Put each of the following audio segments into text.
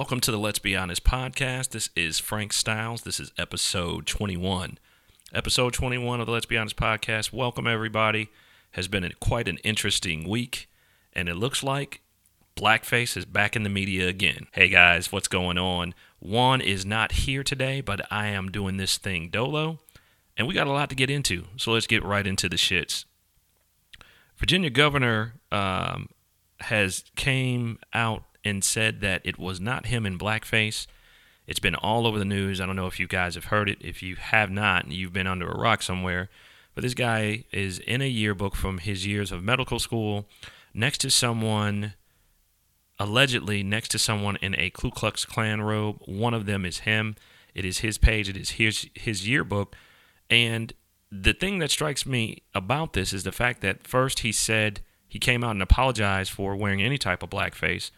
welcome to the Let's Be Honest podcast. This is Frank Styles. This is episode 21. Episode 21 of the Let's Be Honest podcast. Welcome, everybody. Has been a, quite an interesting week, and it looks like blackface is back in the media again. Hey guys, what's going on? Juan is not here today, but I am doing this thing dolo, and we got a lot to get into. So let's get right into the shits. Virginia governor um, has came out and said that it was not him in blackface. It's been all over the news. I don't know if you guys have heard it. If you have not, you've been under a rock somewhere. But this guy is in a yearbook from his years of medical school next to someone, allegedly next to someone in a Ku Klux Klan robe. One of them is him. It is his page, it is his, his yearbook. And the thing that strikes me about this is the fact that first he said he came out and apologized for wearing any type of blackface.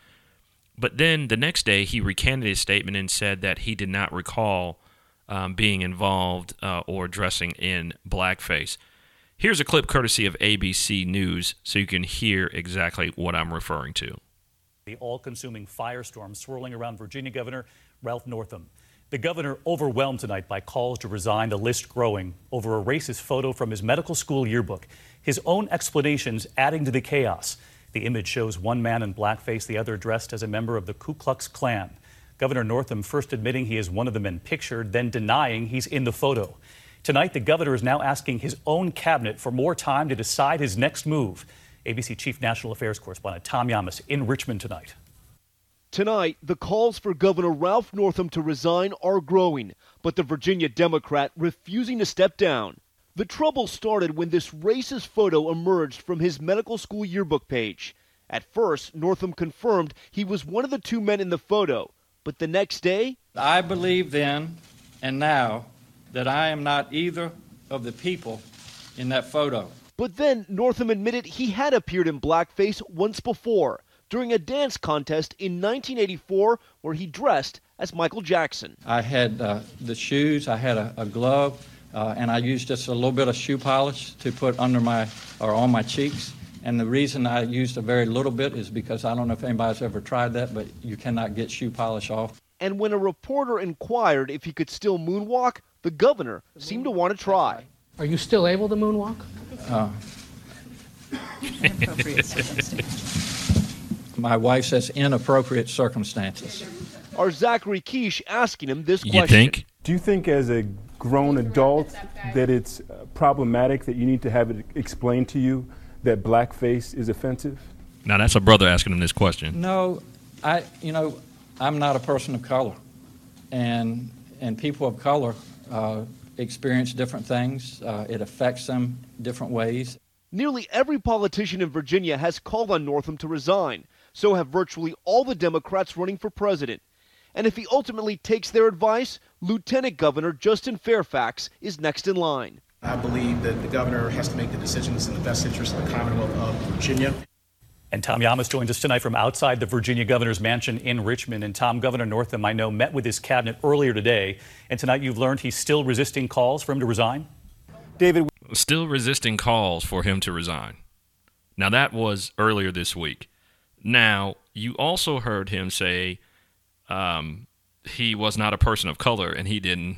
But then the next day, he recanted his statement and said that he did not recall um, being involved uh, or dressing in blackface. Here's a clip courtesy of ABC News so you can hear exactly what I'm referring to. The all consuming firestorm swirling around Virginia Governor Ralph Northam. The governor overwhelmed tonight by calls to resign, the list growing over a racist photo from his medical school yearbook. His own explanations adding to the chaos. The image shows one man in blackface, the other dressed as a member of the Ku Klux Klan. Governor Northam first admitting he is one of the men pictured, then denying he's in the photo. Tonight, the governor is now asking his own cabinet for more time to decide his next move. ABC Chief National Affairs Correspondent Tom Llamas in Richmond tonight. Tonight, the calls for Governor Ralph Northam to resign are growing, but the Virginia Democrat refusing to step down. The trouble started when this racist photo emerged from his medical school yearbook page. At first, Northam confirmed he was one of the two men in the photo, but the next day, I believe then and now that I am not either of the people in that photo. But then Northam admitted he had appeared in blackface once before during a dance contest in 1984 where he dressed as Michael Jackson. I had uh, the shoes, I had a, a glove, uh, and I used just a little bit of shoe polish to put under my or on my cheeks. And the reason I used a very little bit is because I don't know if anybody's ever tried that, but you cannot get shoe polish off. And when a reporter inquired if he could still moonwalk, the governor seemed to want to try. Are you still able to moonwalk? Uh, my wife says inappropriate circumstances. Are Zachary Quiche asking him this You question? think? Do you think, as a grown adult, that it's uh, problematic that you need to have it explained to you that blackface is offensive? Now, that's a brother asking him this question. No, I, you know, I'm not a person of color, and and people of color uh, experience different things. Uh, it affects them different ways. Nearly every politician in Virginia has called on Northam to resign. So have virtually all the Democrats running for president. And if he ultimately takes their advice, Lieutenant Governor Justin Fairfax is next in line. I believe that the governor has to make the decisions in the best interest of the Commonwealth of Virginia. And Tom Llamas joins us tonight from outside the Virginia governor's mansion in Richmond. And Tom, Governor Northam, I know, met with his cabinet earlier today. And tonight you've learned he's still resisting calls for him to resign? David, Still resisting calls for him to resign. Now, that was earlier this week. Now, you also heard him say um, he was not a person of color, and he didn't.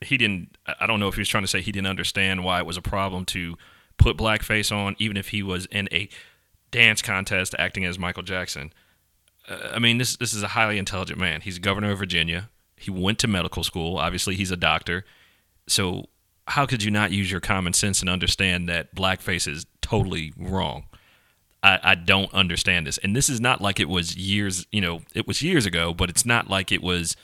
He didn't. I don't know if he was trying to say he didn't understand why it was a problem to put blackface on, even if he was in a dance contest acting as Michael Jackson. Uh, I mean, this this is a highly intelligent man. He's governor of Virginia. He went to medical school. Obviously, he's a doctor. So, how could you not use your common sense and understand that blackface is totally wrong? I, I don't understand this. And this is not like it was years, you know, it was years ago, but it's not like it was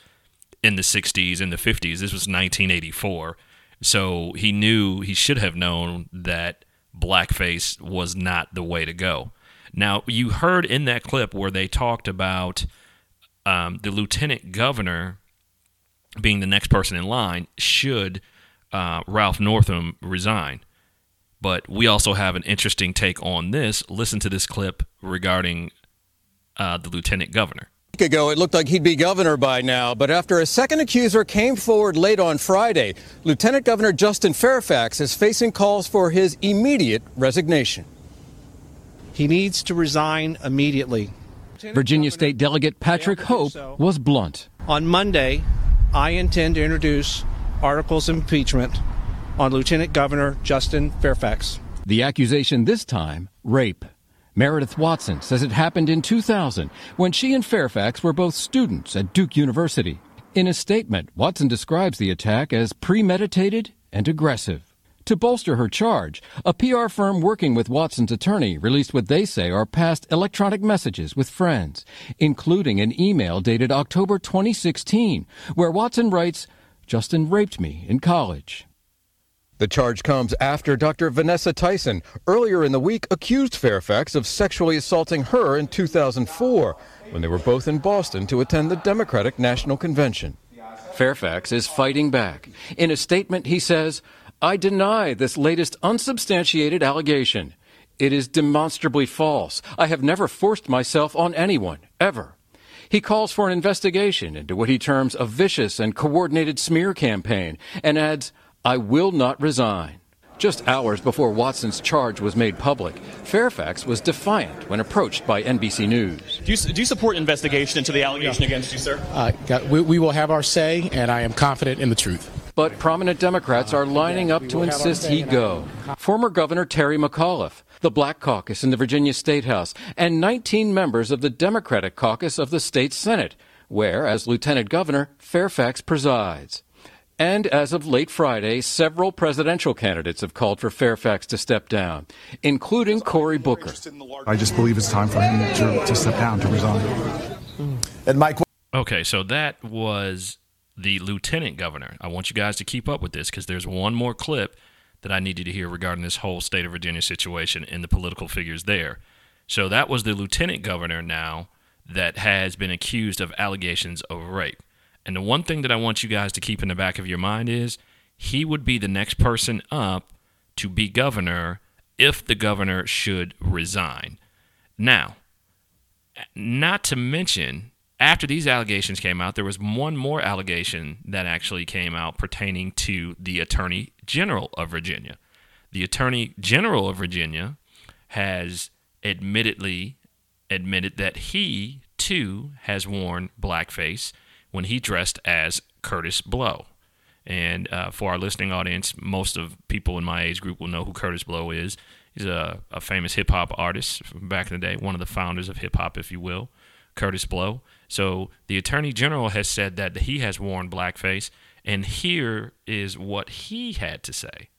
in the 60s in the 50s. This was 1984. So he knew, he should have known that blackface was not the way to go. Now, you heard in that clip where they talked about um, the lieutenant governor being the next person in line should uh, Ralph Northam resign. But we also have an interesting take on this. Listen to this clip regarding uh, the lieutenant governor. week ago, it looked like he'd be governor by now, but after a second accuser came forward late on Friday, Lieutenant Governor Justin Fairfax is facing calls for his immediate resignation. He needs to resign immediately. Virginia State Delegate Patrick Hope so. was blunt. On Monday, I intend to introduce articles of impeachment on Lieutenant Governor Justin Fairfax. The accusation this time rape. Meredith Watson says it happened in 2000 when she and Fairfax were both students at Duke University. In a statement, Watson describes the attack as premeditated and aggressive. To bolster her charge, a PR firm working with Watson's attorney released what they say are past electronic messages with friends, including an email dated October 2016, where Watson writes, Justin raped me in college. The charge comes after Dr. Vanessa Tyson earlier in the week accused Fairfax of sexually assaulting her in 2004 when they were both in Boston to attend the Democratic National Convention. Fairfax is fighting back. In a statement, he says, I deny this latest unsubstantiated allegation. It is demonstrably false. I have never forced myself on anyone, ever. He calls for an investigation into what he terms a vicious and coordinated smear campaign and adds, I will not resign. Just hours before Watson's charge was made public, Fairfax was defiant when approached by NBC News. Do you, do you support investigation into the allegation yeah. against you, sir? Uh, we, we will have our say, and I am confident in the truth. But prominent Democrats are lining up to insist he go. Former Governor Terry McAuliffe, the Black Caucus in the Virginia State House, and 19 members of the Democratic Caucus of the state Senate, where, as Lieutenant Governor, Fairfax presides. And as of late Friday, several presidential candidates have called for Fairfax to step down, including Cory Booker. I just believe it's time for him to, to step down, to resign. And Mike. Okay, so that was the lieutenant governor. I want you guys to keep up with this because there's one more clip that I need you to hear regarding this whole state of Virginia situation and the political figures there. So that was the lieutenant governor now that has been accused of allegations of rape. And the one thing that I want you guys to keep in the back of your mind is he would be the next person up to be governor if the governor should resign. Now, not to mention, after these allegations came out, there was one more allegation that actually came out pertaining to the Attorney General of Virginia. The Attorney General of Virginia has admittedly admitted that he too has worn blackface when he dressed as Kurtis Blow. And uh, for our listening audience, most of people in my age group will know who Kurtis Blow is. He's a, a famous hip hop artist from back in the day, one of the founders of hip hop, if you will, Kurtis Blow. So the Attorney General has said that he has worn blackface, and here is what he had to say.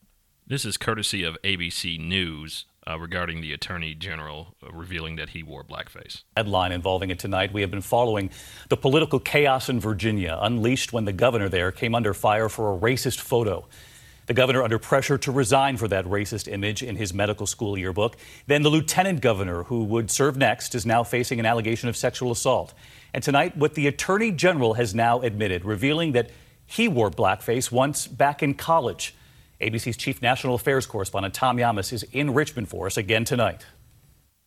This is courtesy of ABC News uh, regarding the Attorney General uh, revealing that he wore blackface. Headline involving it tonight. We have been following the political chaos in Virginia, unleashed when the governor there came under fire for a racist photo. The governor under pressure to resign for that racist image in his medical school yearbook. Then the lieutenant governor, who would serve next, is now facing an allegation of sexual assault. And tonight, what the attorney general has now admitted, revealing that he wore blackface once back in college. ABC's chief national affairs correspondent Tom Llamas is in Richmond for us again tonight.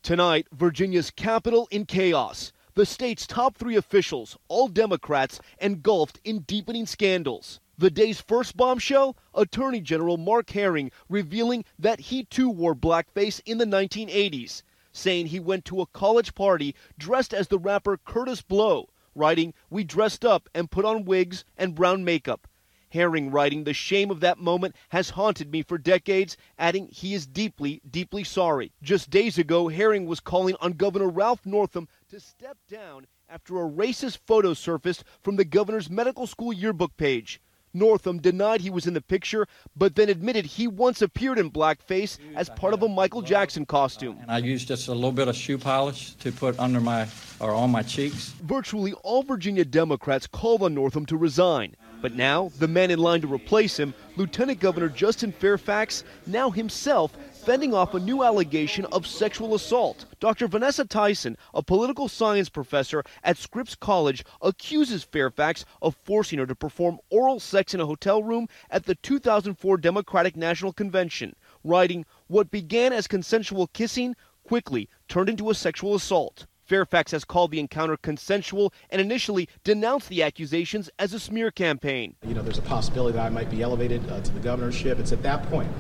Tonight, Virginia's capital in chaos. The state's top three officials, all Democrats, engulfed in deepening scandals. The day's first bombshell Attorney General Mark Herring revealing that he too wore blackface in the 1980s, saying he went to a college party dressed as the rapper Kurtis Blow, writing, We dressed up and put on wigs and brown makeup. Herring writing, The shame of that moment has haunted me for decades, adding he is deeply, deeply sorry. Just days ago, Herring was calling on Governor Ralph Northam to step down after a racist photo surfaced from the governor's medical school yearbook page. Northam denied he was in the picture, but then admitted he once appeared in blackface as part of a Michael Jackson costume. And I used just a little bit of shoe polish to put under my or on my cheeks. Virtually all Virginia Democrats called on Northam to resign. But now, the man in line to replace him, Lieutenant Governor Justin Fairfax, now himself fending off a new allegation of sexual assault. Dr. Vanessa Tyson, a political science professor at Scripps College, accuses Fairfax of forcing her to perform oral sex in a hotel room at the 2004 Democratic National Convention, writing, What began as consensual kissing quickly turned into a sexual assault. Fairfax has called the encounter consensual and initially denounced the accusations as a smear campaign. You know, there's a possibility that I might be elevated uh, to the governorship. It's at that point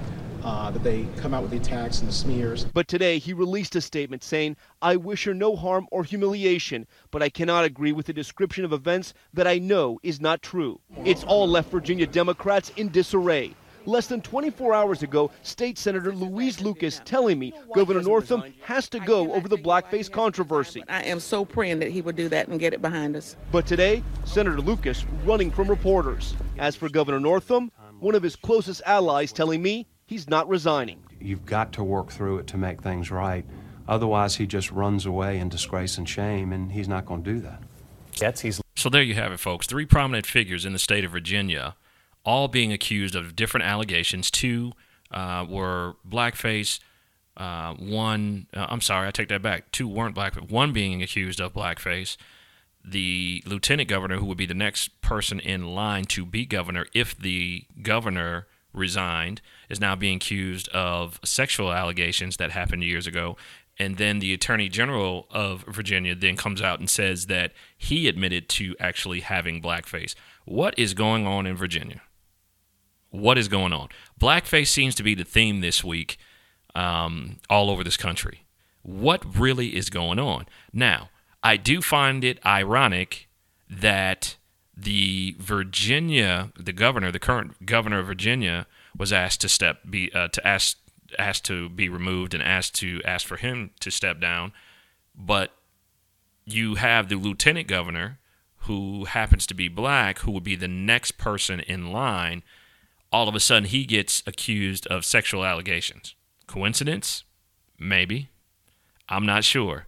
uh, that they come out with the attacks and the smears. But today he released a statement saying, I wish her no harm or humiliation, but I cannot agree with the description of events that I know is not true. It's all left Virginia Democrats in disarray. Less than 24 hours ago, State Senator Louise Lucas telling me Governor Northam has to go over the blackface controversy. I am so praying that he would do that and get it behind us. But today, Senator Lucas running from reporters. As for Governor Northam, one of his closest allies telling me he's not resigning. You've got to work through it to make things right. Otherwise, he just runs away in disgrace and shame, and he's not going to do that. Yes, he's. So there you have it, folks. Three prominent figures in the state of Virginia all being accused of different allegations. Two uh, were blackface. Uh, one, uh, I'm sorry, I take that back. Two weren't blackface. One being accused of blackface. The lieutenant governor, who would be the next person in line to be governor if the governor resigned, is now being accused of sexual allegations that happened years ago. And then the attorney general of Virginia then comes out and says that he admitted to actually having blackface. What is going on in Virginia? What is going on? Blackface seems to be the theme this week um, all over this country. What really is going on? Now, I do find it ironic that the Virginia, the governor, the current governor of Virginia, was asked to step be uh, to ask asked to be removed and asked to ask for him to step down, but you have the lieutenant governor who happens to be black who would be the next person in line all of a sudden he gets accused of sexual allegations. Coincidence? Maybe. I'm not sure.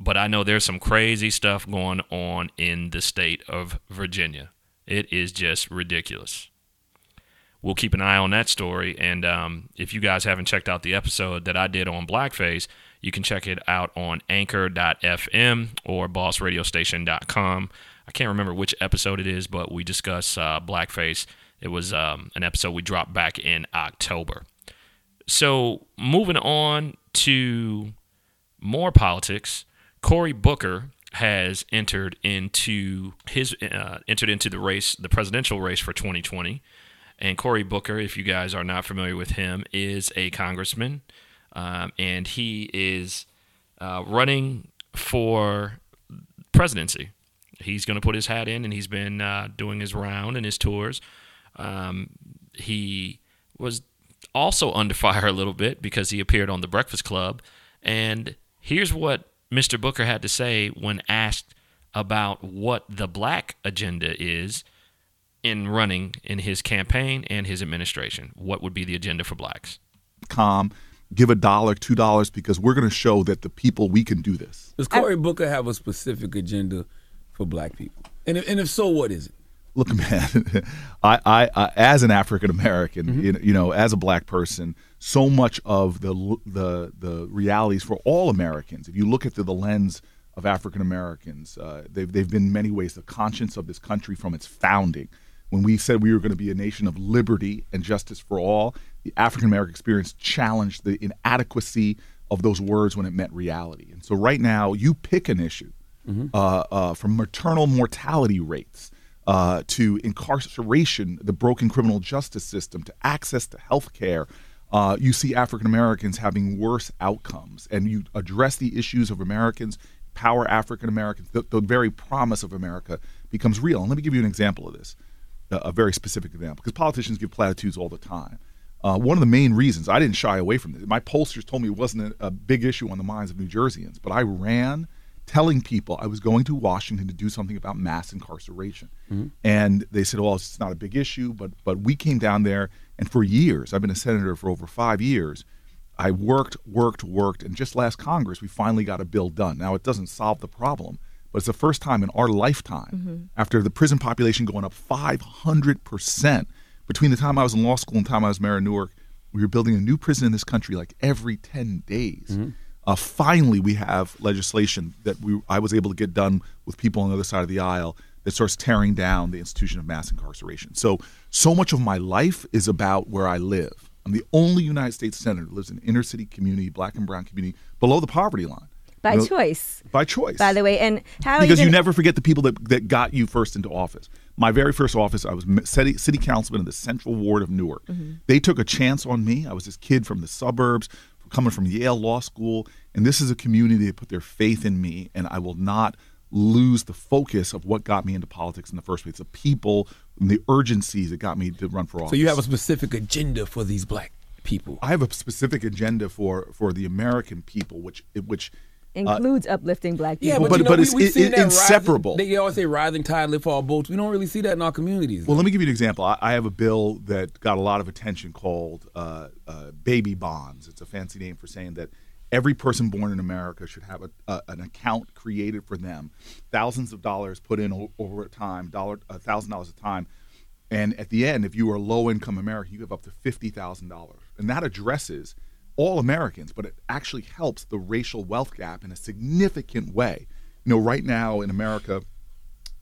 But I know there's some crazy stuff going on in the state of Virginia. It is just ridiculous. We'll keep an eye on that story. And um, if you guys haven't checked out the episode that I did on blackface, you can check it out on anchor.fm or bossradiostation.com. I can't remember which episode it is, but we discuss uh, blackface it was um, an episode we dropped back in October. So moving on to more politics, Cory Booker has entered into his uh, entered into the race, the presidential race for 2020. And Cory Booker, if you guys are not familiar with him, is a congressman, um, and he is uh, running for presidency. He's going to put his hat in, and he's been uh, doing his round and his tours um, he was also under fire a little bit because he appeared on The Breakfast Club. And here's what Mr. Booker had to say when asked about what the black agenda is in running in his campaign and his administration. What would be the agenda for blacks? Calm, give a dollar, two dollars, because we're going to show that the people we can do this. Does Cory Booker have a specific agenda for black people? And if, and if so, what is it? Look, man, I, I, I, as an African American, mm-hmm. you, know, as a black person, so much of the the the realities for all Americans. If you look at the, the lens of African Americans, uh, they've they've been in many ways the conscience of this country from its founding. When we said we were going to be a nation of liberty and justice for all, the African American experience challenged the inadequacy of those words when it meant reality. And so, right now, you pick an issue mm-hmm. uh, uh, from maternal mortality rates uh, to incarceration, the broken criminal justice system, to access to health care. Uh, you see African Americans having worse outcomes, and you address the issues of Americans, power African Americans. The, the, very promise of America becomes real. And let me give you an example of this, a very specific example, because politicians give platitudes all the time. Uh, one of the main reasons I didn't shy away from this, my pollsters told me it wasn't a, a big issue on the minds of New Jerseyans, but I ran telling people I was going to Washington to do something about mass incarceration. Mm-hmm. And they said, well, it's not a big issue, but but we came down there and for years, I've been a senator for over 5 years. I worked, worked, worked, and just last Congress we finally got a bill done. Now it doesn't solve the problem, but it's the first time in our lifetime mm-hmm. after the prison population going up 500% between the time I was in law school and the time I was mayor of Newark, we were building a new prison in this country like every 10 days. Mm-hmm uh, finally, we have legislation that we I was able to get done with people on the other side of the aisle that starts tearing down the institution of mass incarceration. So, so much of my life is about where I live. I'm the only United States senator who lives in inner city community, black and brown community, below the poverty line. By you know, choice. By choice. By the way, and how because you, you never forget the people that, that got you first into office. my very first office, I was city, city councilman in the Central Ward of Newark. Mm-hmm. They took a chance on me. I was this kid from the suburbs, coming from Yale Law School, and this is a community that put their faith in me, and I will not lose the focus of what got me into politics in the first place. The people and the urgencies that got me to run for office. So you have a specific agenda for these black people. I have a specific agenda for for the American people, which which includes uh, uplifting black people. Yeah, but, but, you know, but we, it's we it, inseparable. Rising, they always say rising tide lift all boats. We don't really see that in our communities. Well, let me give you an example. I, I have a bill that got a lot of attention called uh, uh, baby bonds. It's a fancy name for saying that every person born in America should have a, a, an account created for them, thousands of dollars put in o- over time, dollar a thousand dollars a time, and at the end, if you are low income American, you have up to fifty thousand dollars, and that addresses all Americans, but it actually helps the racial wealth gap in a significant way. You know, right now in America,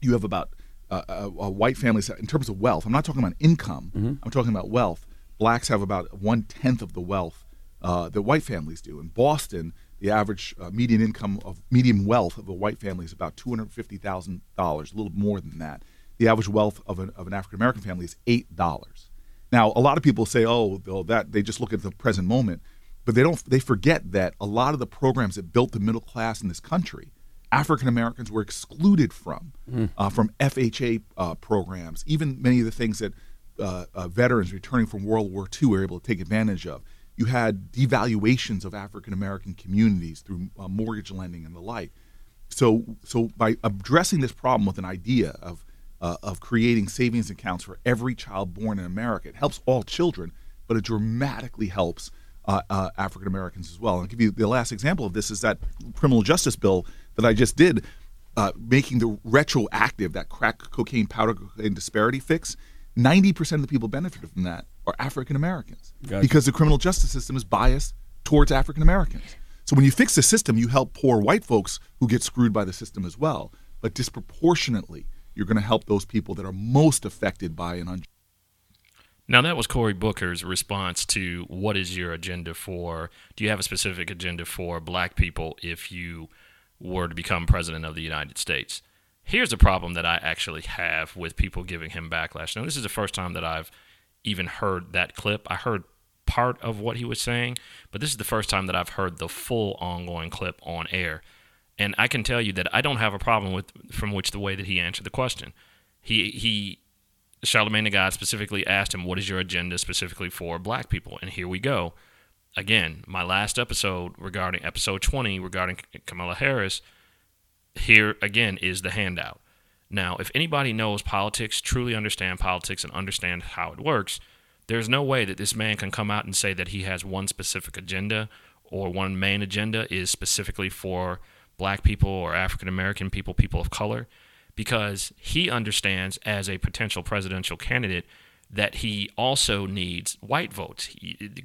you have about uh, uh, uh, white families in terms of wealth. I'm not talking about income. Mm-hmm. I'm talking about wealth. Blacks have about one tenth of the wealth uh, that white families do. In Boston, the average uh, median income of median wealth of a white family is about two hundred fifty thousand dollars, a little more than that. The average wealth of an, of an African American family is eight dollars. Now, a lot of people say, "Oh, that they just look at the present moment." But they don't they forget that a lot of the programs that built the middle class in this country African Americans were excluded from, mm. uh, from FHA uh, programs, even many of the things that uh, uh veterans returning from World War II were able to take advantage of. You had devaluations of African American communities through uh, mortgage lending and the like. So, so by addressing this problem with an idea of uh, of creating savings accounts for every child born in America, it helps all children, but it dramatically helps uh, uh, African Americans as well. I'll give you the last example of this is that criminal justice bill that I just did, uh, making the retroactive that crack cocaine powder cocaine disparity fix. Ninety percent of the people benefited from that are African Americans gotcha. because the criminal justice system is biased towards African Americans. So when you fix the system, you help poor white folks who get screwed by the system as well. But disproportionately, you're going to help those people that are most affected by an unjust. Now, that was Cory Booker's response to what is your agenda for? Do you have a specific agenda for black people if you were to become president of the United States? Here's the problem that I actually have with people giving him backlash. Now, this is the first time that I've even heard that clip. I heard part of what he was saying, but this is the first time that I've heard the full ongoing clip on air. And I can tell you that I don't have a problem with from which the way that he answered the question. He he Charlemagne the God specifically asked him, What is your agenda specifically for black people? And here we go. Again, my last episode regarding episode 20 regarding Kamala Harris, here again is the handout. Now, if anybody knows politics, truly understand politics, and understand how it works, there's no way that this man can come out and say that he has one specific agenda or one main agenda is specifically for black people or African American people, people of color because he understands as a potential presidential candidate that he also needs white votes.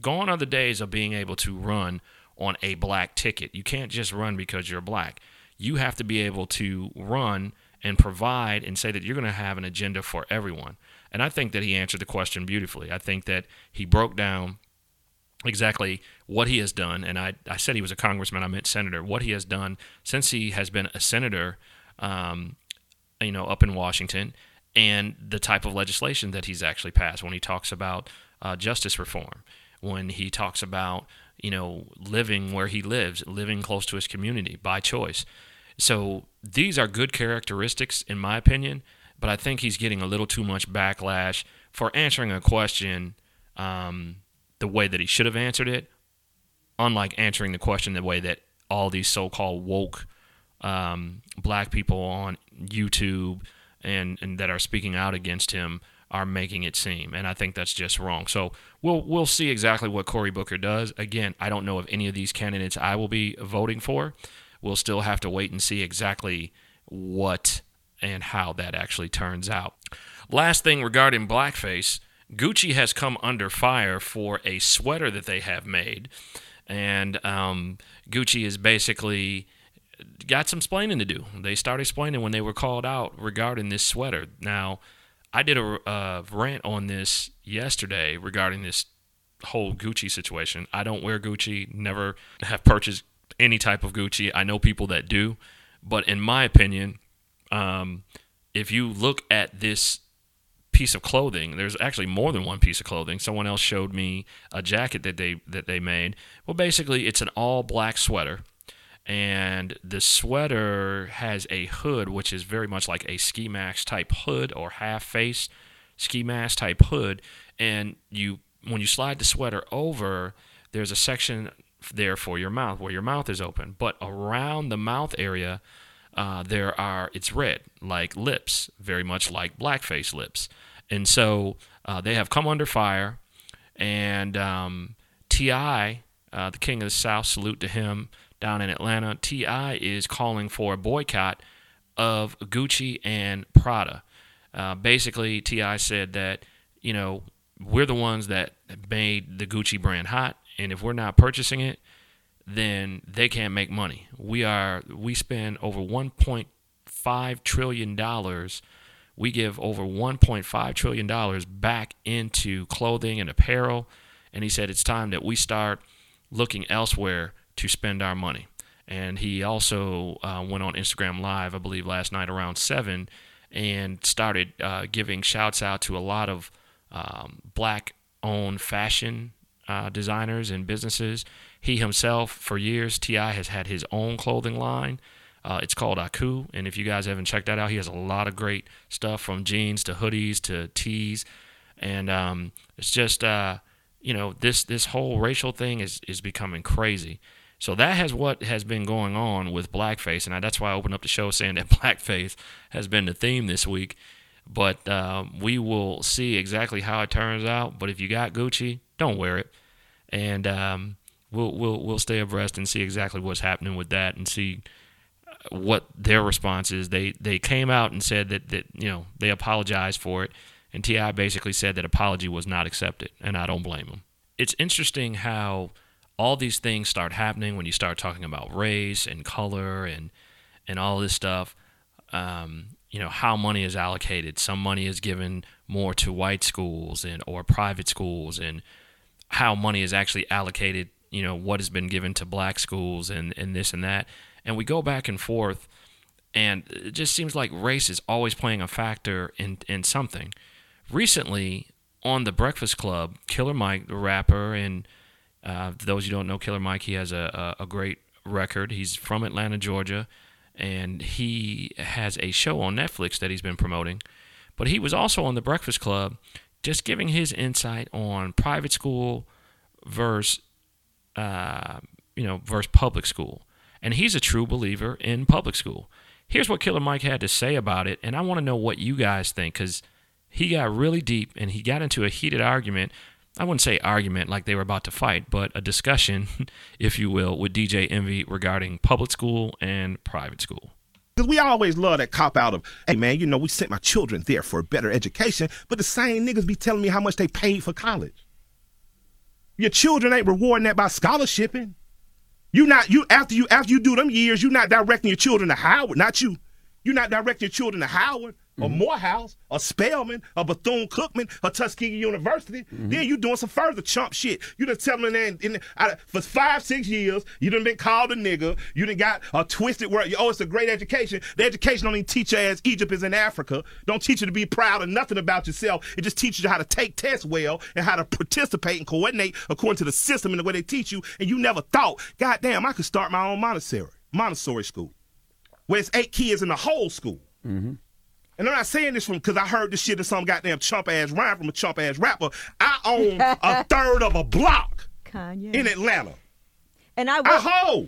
Gone are the days of being able to run on a black ticket. You can't just run because you're black. You have to be able to run and provide and say that you're going to have an agenda for everyone. And I think that he answered the question beautifully. I think that he broke down exactly what he has done. And I, I said he was a congressman, I meant senator. What he has done since he has been a senator um, you know, up in Washington, and the type of legislation that he's actually passed when he talks about uh, justice reform, when he talks about you know living where he lives, living close to his community by choice. So these are good characteristics, in my opinion. But I think he's getting a little too much backlash for answering a question um, the way that he should have answered it, unlike answering the question the way that all these so-called woke um, black people on YouTube and, and that are speaking out against him are making it seem, and I think that's just wrong. So we'll we'll see exactly what Cory Booker does. Again, I don't know if any of these candidates I will be voting for. We'll still have to wait and see exactly what and how that actually turns out. Last thing regarding blackface, Gucci has come under fire for a sweater that they have made, and um, Gucci is basically got some explaining to do. They started explaining when they were called out regarding this sweater. Now, I did a uh, rant on this yesterday regarding this whole Gucci situation. I don't wear Gucci, never have purchased any type of Gucci. I know people that do, but in my opinion, um, if you look at this piece of clothing. There's actually more than one piece of clothing. Someone else showed me a jacket that they that they made. Well, basically, it's an all black sweater, and the sweater has a hood, which is very much like a ski mask type hood or half face ski mask type hood. And you, when you slide the sweater over, there's a section there for your mouth where your mouth is open, but around the mouth area uh, there are it's red like lips, very much like blackface lips, and so uh, they have come under fire. And um, T.I., uh, the king of the South, salute to him down in Atlanta. T.I. is calling for a boycott of Gucci and Prada. Uh, basically, T.I. said that you know we're the ones that made the Gucci brand hot, and if we're not purchasing it, then they can't make money. We are we spend over 1.5 trillion dollars. We give over 1.5 trillion dollars back into clothing and apparel, and he said it's time that we start looking elsewhere to spend our money. And he also uh, went on Instagram Live, I believe, last night around seven, and started uh, giving shouts out to a lot of um, black-owned fashion uh, designers and businesses he himself, for years, T.I. has had his own clothing line. Uh, it's called Akoo, and if you guys haven't checked that out, he has a lot of great stuff from jeans to hoodies to tees, and um, it's just uh, you know this this whole racial thing is is becoming crazy. So that has what has been going on with blackface, and that's why I opened up the show saying that blackface has been the theme this week. But uh, we will see exactly how it turns out. But if you got Gucci, don't wear it, and um, we'll we'll we'll stay abreast and see exactly what's happening with that and see uh, what their response is. They they came out and said that that you know they apologized for it, and T.I. basically said that apology was not accepted, and I don't blame them. It's interesting how all these things start happening when you start talking about race and color and and all this stuff. Um, you know how money is allocated. Some money is given more to white schools and or private schools, and how money is actually allocated you know what has been given to black schools and and this and that and we go back and forth and it just seems like race is always playing a factor in in something recently on the breakfast club killer mike the rapper and uh, those who don't know killer mike he has a, a, a great record he's from atlanta georgia and he has a show on netflix that he's been promoting but he was also on the breakfast club just giving his insight on private school versus uh, you know, versus public school. And he's a true believer in public school. Here's what Killer Mike had to say about it, and I want to know what you guys think because he got really deep and he got into a heated argument. I wouldn't say argument like they were about to fight, but a discussion, if you will, with DJ Envy regarding public school and private school. Because we always love that cop out of, hey man, you know, we sent my children there for a better education, but the same niggas be telling me how much they paid for college. Your children ain't rewarding that by scholarshiping. You not you after you after you do them years, you not directing your children to Howard, not you. You're not directing your children to Howard mm-hmm. Morehouse a Spelman a Bethune Cookman a Tuskegee University. Mm-hmm. Then you doing some further chump shit. You done telling them in, in, for five, six years, you done been called a nigga. You done got a twisted word. Oh, it's a great education. The education don't even teach you as Egypt is in Africa. Don't teach you to be proud of nothing about yourself. It just teaches you how to take tests well and how to participate and coordinate according to the system and the way they teach you. And you never thought, God damn, I could start my own Montessori, Montessori school. Where it's eight kids in the whole school. Mm-hmm. And I'm not saying this from because I heard this shit of some goddamn chump ass rhyme from a chump ass rapper. I own a third of a block Kanye. in Atlanta. And I was. Aho!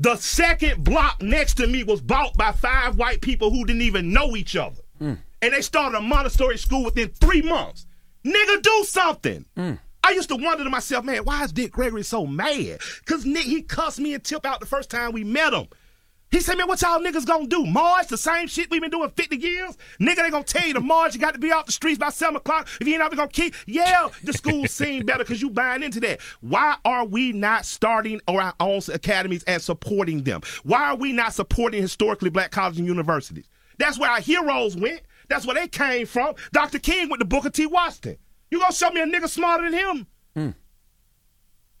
The second block next to me was bought by five white people who didn't even know each other. Mm. And they started a Montessori school within three months. Nigga, do something. Mm. I used to wonder to myself, man, why is Dick Gregory so mad? Because Nick, he cussed me and Tip out the first time we met him. He said, man, what y'all niggas gonna do? March, the same shit we been doing 50 years? Nigga, they gonna tell you to March, you got to be off the streets by 7 o'clock. If you ain't out, we gonna keep. Yeah, the school seem better because you buying into that. Why are we not starting our own academies and supporting them? Why are we not supporting historically black colleges and universities? That's where our heroes went. That's where they came from. Dr. King went to Booker T. Washington. You gonna show me a nigga smarter than him? Mm.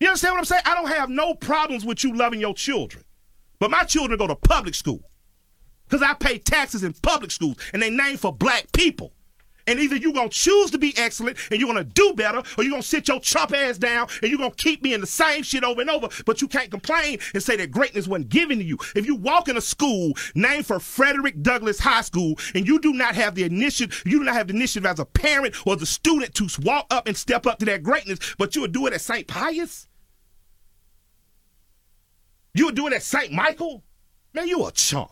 You understand what I'm saying? I don't have no problems with you loving your children. But my children go to public school because I pay taxes in public schools and they named for black people. And either you're going to choose to be excellent and you're going to do better, or you're going to sit your chump ass down and you're going to keep being the same shit over and over, but you can't complain and say that greatness wasn't given to you. If you walk in a school named for Frederick Douglass High School and you do not have the initiative, you do not have the initiative as a parent or the student to walk up and step up to that greatness, but you would do it at St. Pius? You were doing it at St. Michael? Man, you a chump.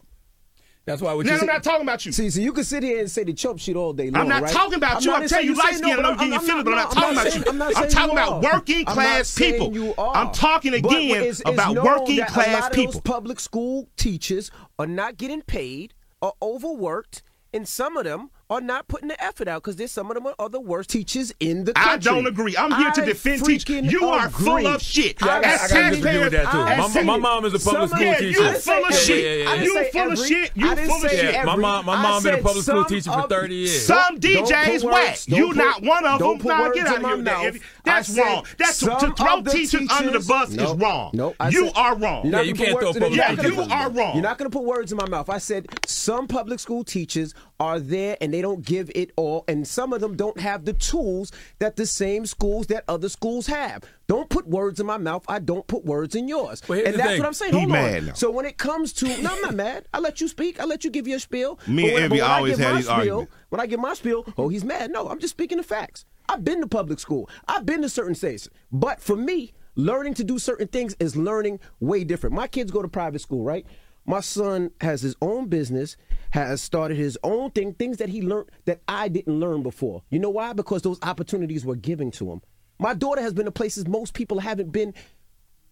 That's why. What now, you I'm not talking about you. See, so you can sit here and say the chump shit all day long. I'm not right? talking about you. I'm telling you, light saying skin, no, and I'm getting your feelings, but I'm not talking about you. I'm, I'm talking about working class people. I'm talking again it's- it's about working that class a lot Of people. those public school teachers are not getting paid, are overworked, and some of them are not putting the effort out because there's some of them are the worst teachers in the country. I don't agree. I'm here to defend teachers. freaking You are full of shit. Yeah, I As I gotta with that, too. taxpayers- My- as my mom is a public school yeah, teacher. You I didn't full of shit. Yeah, yeah, yeah. You say full of shit. You I full of shit. My mom, my mom been a public school teacher for 30 years. Some DJs put whack. You not one of don't them. put Nah, words get out in of here. my mouth. That's wrong. That's to, throw teachers under the bus is wrong. No, you are wrong. You're you can't throw words in the- public Yeah, you are wrong. You're not going to put words in my mouth. I said some public school teachers are there and they don't give it all, and some of them don't have the tools that the same schools that other schools have. Don't put words in my mouth. I don't put words in yours. Well, and that's thing. what I'm saying. He Hold mad on. now. So when it comes to no, I'm not mad. I let you speak. I let you give your spiel. Me But and when- Envy but I always give had my these spiel, arguments. When I give my spiel, oh, he's mad. No, I'm just speaking the facts. I've been to public school. I've been to certain states. But for me, learning to do certain things is learning way different. My kids go to private school, right? My son has his own business, has started his own thing, things that he learned that I didn't learn before. You know why? Because those opportunities were given to him. My daughter has been to places most people haven't been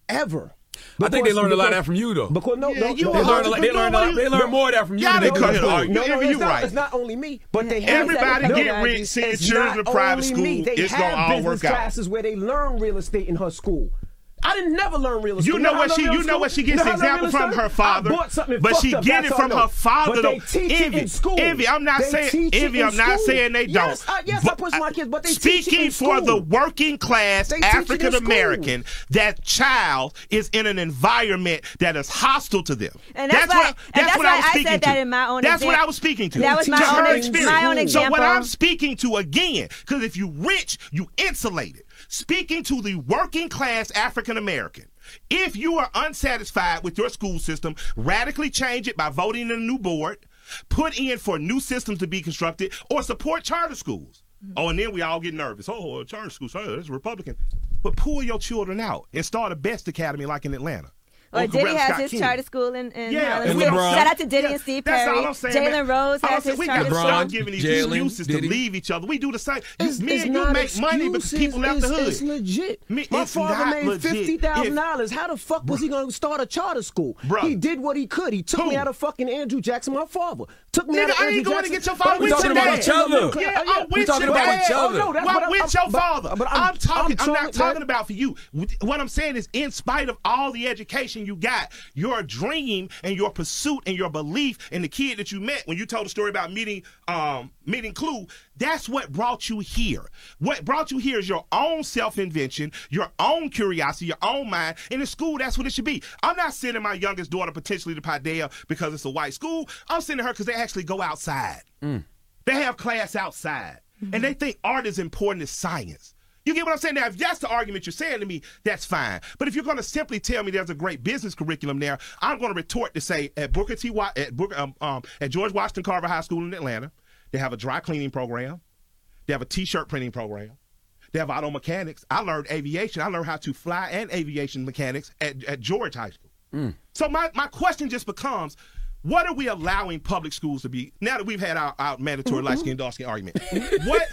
ever. I think they Because- learned a lot of that from you, though. Because no, Yeah, no, you no, They learned, a lot, they entrepreneur, learned, a lot, you- they learned more of that from you Y'all than they didn't learned cut from it you. off. no, You- no, you it's not, right. It's not only me, but they have Everybody no, get no, rich, send it's your children not to private only me. school. They It's have gonna all business work out. classes where they learn real estate in her school. I didn't never learn real estate. You know how what she- you know what she gets You the how I learned example from her father, I bought something and but she get it from her father, But though. they teach it Envy. Envy, I'm not saying- teach it Envy, I'm not saying they don't. Yes, I push my kids, but they teach it Speaking for the working class They teach it in African American, that child is in an environment that is hostile to them. And that's what, that's that's what I was speaking said to. that in my own That's what I was speaking to. That was my own experience. So what. I'm speaking to again, because if you rich, you insulated. Speaking to the working class African American. If you are unsatisfied with your school system, radically change it by voting in a new board, put in for new systems to be constructed, or support charter schools. Mm-hmm. Oh, and then we all get nervous. Oh, charter schools, so that's Republican. But pull your children out and start a best academy like in Atlanta. Or Or Diddy Coretta has Scott his King. charter school in, in Yeah, Harlem. and LeBron. Shout out to Diddy Yeah, and Steve that's Perry. all I'm saying, Jalen man. Rose All I'm has saying, his we charter got to school. stop giving these Jalen, excuses Diddy. to leave each other. We do the same. It's, Me it's and you not make money, but excuses, people left the it's- hood. It's legit. Me- My it's father not made legit. fifty thousand dollars. How the fuck was he going to start a charter school? Bruh. He did what he could. He took me out of fucking Andrew Jackson. My father took me Nigga, out of I Andrew ain't going to Jackson. get your But father. I'm We talking talking about about each other. Yeah, oh, Yeah, I'm we with talking your about dad. each other. Oh, no, that's Well, what I'm- with I'm- your but- father. but I'm, I'm- talking. I'm, I'm not trying- talking about for you. What I'm saying is, in spite of all the education you got, your dream and your pursuit and your belief in the kid that you met when you told the story about meeting, um, meeting Clue. That's what brought you here. What brought you here is your own self invention, your own curiosity, your own mind. And in school, that's what it should be. I'm not sending my youngest daughter potentially to Paideia because it's a white school. I'm sending her because they actually go outside. They have class outside. And they think art is important as science. You get what I'm saying? Now, if that's the argument you're saying to me, that's fine. But if you're going to simply tell me there's a great business curriculum there, I'm going to retort to say at Booker T. Wa- at Booker um, um, at George Washington Carver High School in Atlanta, they have a dry cleaning program, they have a T-shirt printing program, they have auto mechanics. I learned aviation. I learned how to fly and aviation mechanics at, at George High School. So my, my question just becomes, what are we allowing public schools to be now that we've had our, our mandatory light skin dark skin argument? what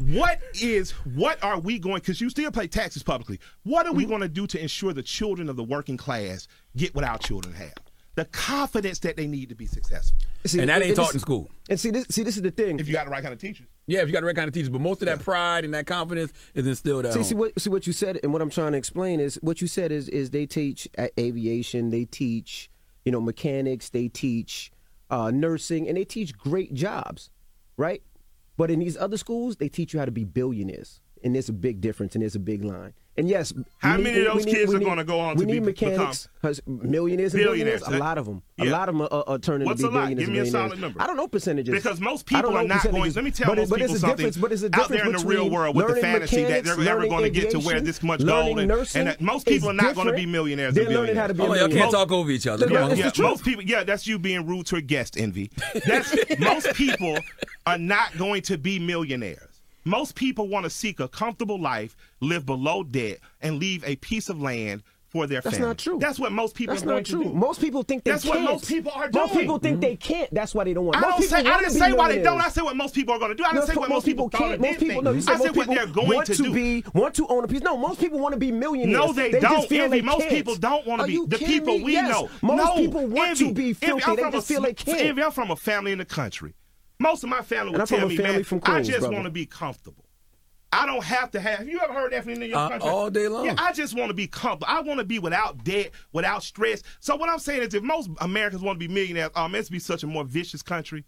what is what are we going because you still pay taxes publicly? What are we going to do to ensure the children of the working class get what our children have? The confidence that they need to be successful. And that ain't taught in school. And see, this, see, this is the thing. If you got the right kind of teachers. Yeah, if you got the right kind of teachers, but most of that pride and that confidence is instilled at See, home. see what see what you said, and what I'm trying to explain is what you said is is they teach a- aviation, they teach you know mechanics, they teach uh, nursing, and they teach great jobs, right? But in these other schools, they teach you how to be billionaires, and there's a big difference, and there's a big line. And yes, How many need- of those need- kids we are gonna go on We to need be- mechanics, hus- millionaires and Billionaires, billionaires. Uh, uh, a lot of them. A lot of them are, are turning What's to be lot? billionaires Give me a solid millionaires. number. I don't know percentages Because most people are not going. percentages, Let me tell but, most but people it's a something. difference. But it's a out difference there in the real world with the fantasy that they're ever going to get to where this much gold, and, and uh, that most people are not going to be different millionaires. than and learning how to be a billionaires. Oh, y'all can't talk over each other. It's Come on. Yeah, most people. Yeah, that's you being rude to a guest, envy. That's most people are not going to be millionaires. Most people want to seek a comfortable life, live below debt, and leave a piece of land for their That's family. That's not true. That's what most people That's are not to true. do. Most people think they That's can't. what most people are doing. Most people think they mm-hmm. can't. That's why they don't want. I don't people say. I didn't say why they don't. I said what most people are going to do. I didn't No, say what most people or can't. Most people, no, you said I said what people they're going want to to do. be, want to own a piece. No, most people want to be millionaires. No, they, just don't. feel Envy. they Most people don't want to be the people me? we Yes. know. Most no, people want Envy. to be filthy. They just feel they can't. Envy, I'm from a family in the country. Most of my family would tell me, family man, from I just want to be comfortable. I don't have to have. Have you ever heard that from in your Uh, country? all day long. Yeah, I just want to be comfortable. I want to be without debt, without stress. So what I'm saying is, if most Americans want to be millionaires, um, it's be such a more vicious country.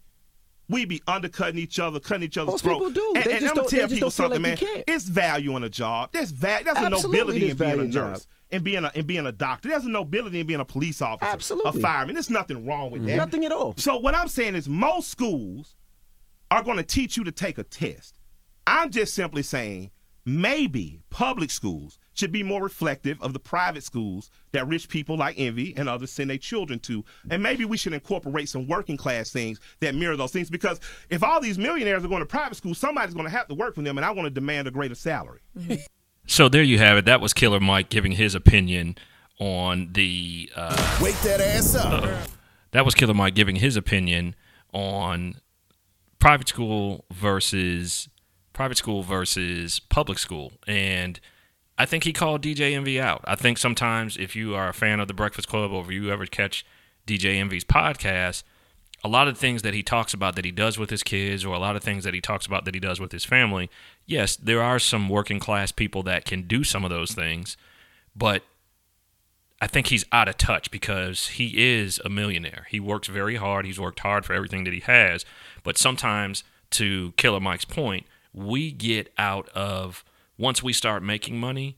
We be undercutting each other, cutting each other's Most throat. people do. And, They and just I'm don't- tell people don't something, like man. It's value in a job. There's va- There's a nobility in being a nurse jobs. and being a and being a doctor. There's a nobility in being a police officer, Absolutely. a fireman. There's nothing wrong with that. Nothing at all. So what I'm saying is, most schools are going to teach you to take a test. I'm just simply saying maybe public schools should be more reflective of the private schools that rich people like Envy and others send their children to. And maybe we should incorporate some working class things that mirror those things because if all these millionaires are going to private schools, somebody's going to have to work for them, and I want to demand a greater salary. So there you have it. That was Killer Mike giving his opinion on the. Uh, Wake that ass up. that was Killer Mike giving his opinion on private school versus private school versus public school, and I think he called DJ Envy out. I think sometimes if you are a fan of the Breakfast Club or if you ever catch DJ Envy's podcast, a lot of things that he talks about that he does with his kids or a lot of things that he talks about that he does with his family, yes, there are some working class people that can do some of those things, but I think he's out of touch because he is a millionaire. He works very hard. He's worked hard for everything that he has. But sometimes, to Killer Mike's point, we get out of once we start making money,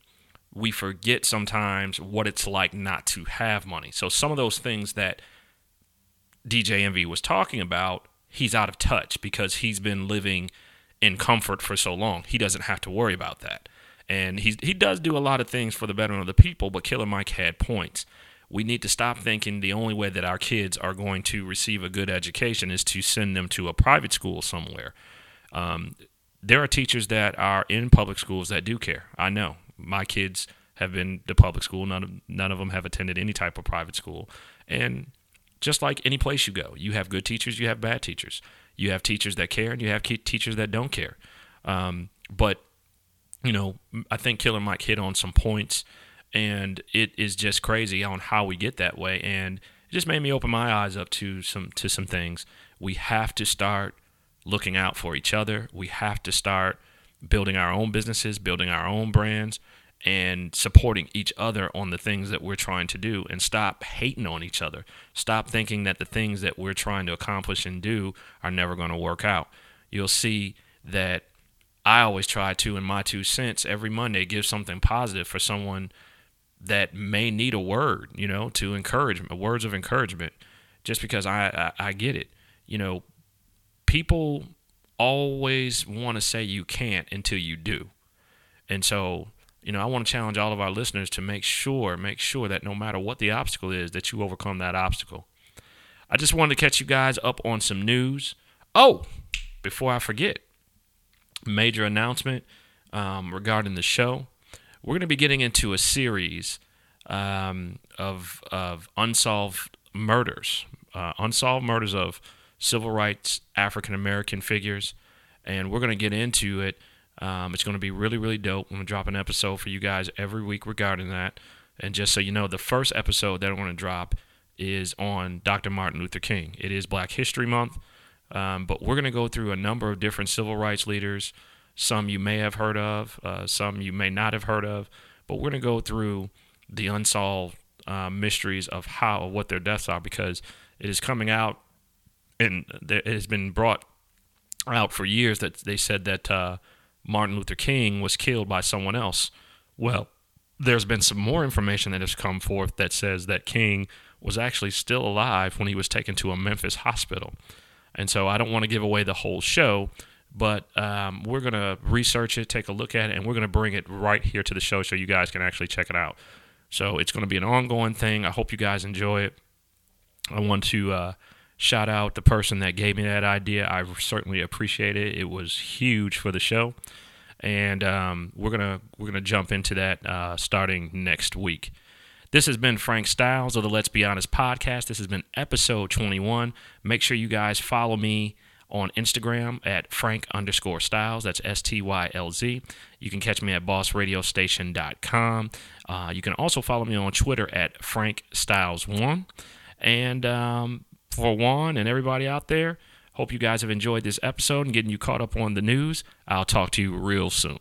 we forget sometimes what it's like not to have money. So some of those things that DJ Envy was talking about, he's out of touch because he's been living in comfort for so long. He doesn't have to worry about that. And he he does do a lot of things for the betterment of the people, but Killer Mike had points. We need to stop thinking the only way that our kids are going to receive a good education is to send them to a private school somewhere. Um, there are teachers that are in public schools that do care. I know my kids have been to public school. None of none of them have attended any type of private school. And just like any place you go, you have good teachers, you have bad teachers. You have teachers that care, and you have teachers that don't care. Um, but you know, I think Killer Mike hit on some points, and it is just crazy on how we get that way. And it just made me open my eyes up to some to some things. We have to start looking out for each other. We have to start building our own businesses, building our own brands, and supporting each other on the things that we're trying to do and stop hating on each other. Stop thinking that the things that we're trying to accomplish and do are never going to work out. You'll see that I always try to, in my two cents, every Monday give something positive for someone that may need a word, you know, to encourage words of encouragement, just because I, I, I get it. You know, people always want to say you can't until you do. And so, you know, I want to challenge all of our listeners to make sure, make sure that no matter what the obstacle is, that you overcome that obstacle. I just wanted to catch you guys up on some news. Oh, before I forget, major announcement um, regarding the show. We're going to be getting into a series um, of of unsolved murders, uh, unsolved murders of civil rights African American figures, and we're going to get into it. Um, it's going to be really, really dope. I'm going to drop an episode for you guys every week regarding that. And just so you know, the first episode that I'm going to drop is on Dr. Martin Luther King. It is Black History Month, um, but we're going to go through a number of different civil rights leaders. Some you may have heard of, uh, some you may not have heard of, but we're going to go through the unsolved uh, mysteries of how what their deaths are because it is coming out and it has been brought out for years that they said that uh, Martin Luther King was killed by someone else. Well, there's been some more information that has come forth that says that King was actually still alive when he was taken to a Memphis hospital. And so I don't want to give away the whole show, but um, we're going to research it, take a look at it, and we're going to bring it right here to the show so you guys can actually check it out. So it's going to be an ongoing thing. I hope you guys enjoy it. I want to uh, shout out the person that gave me that idea. I certainly appreciate it. It was huge for the show, and um, we're gonna we're gonna jump into that uh, starting next week. This has been Frank Stylz of the Let's Be Honest podcast. This has been episode 21. Make sure you guys follow me on Instagram at Frank underscore Stylz. That's S T Y L Z. You can catch me at bossradiostation.com. Uh, you can also follow me on Twitter at Frank Stylz1. And um, for Juan and everybody out there, hope you guys have enjoyed this episode and getting you caught up on the news. I'll talk to you real soon.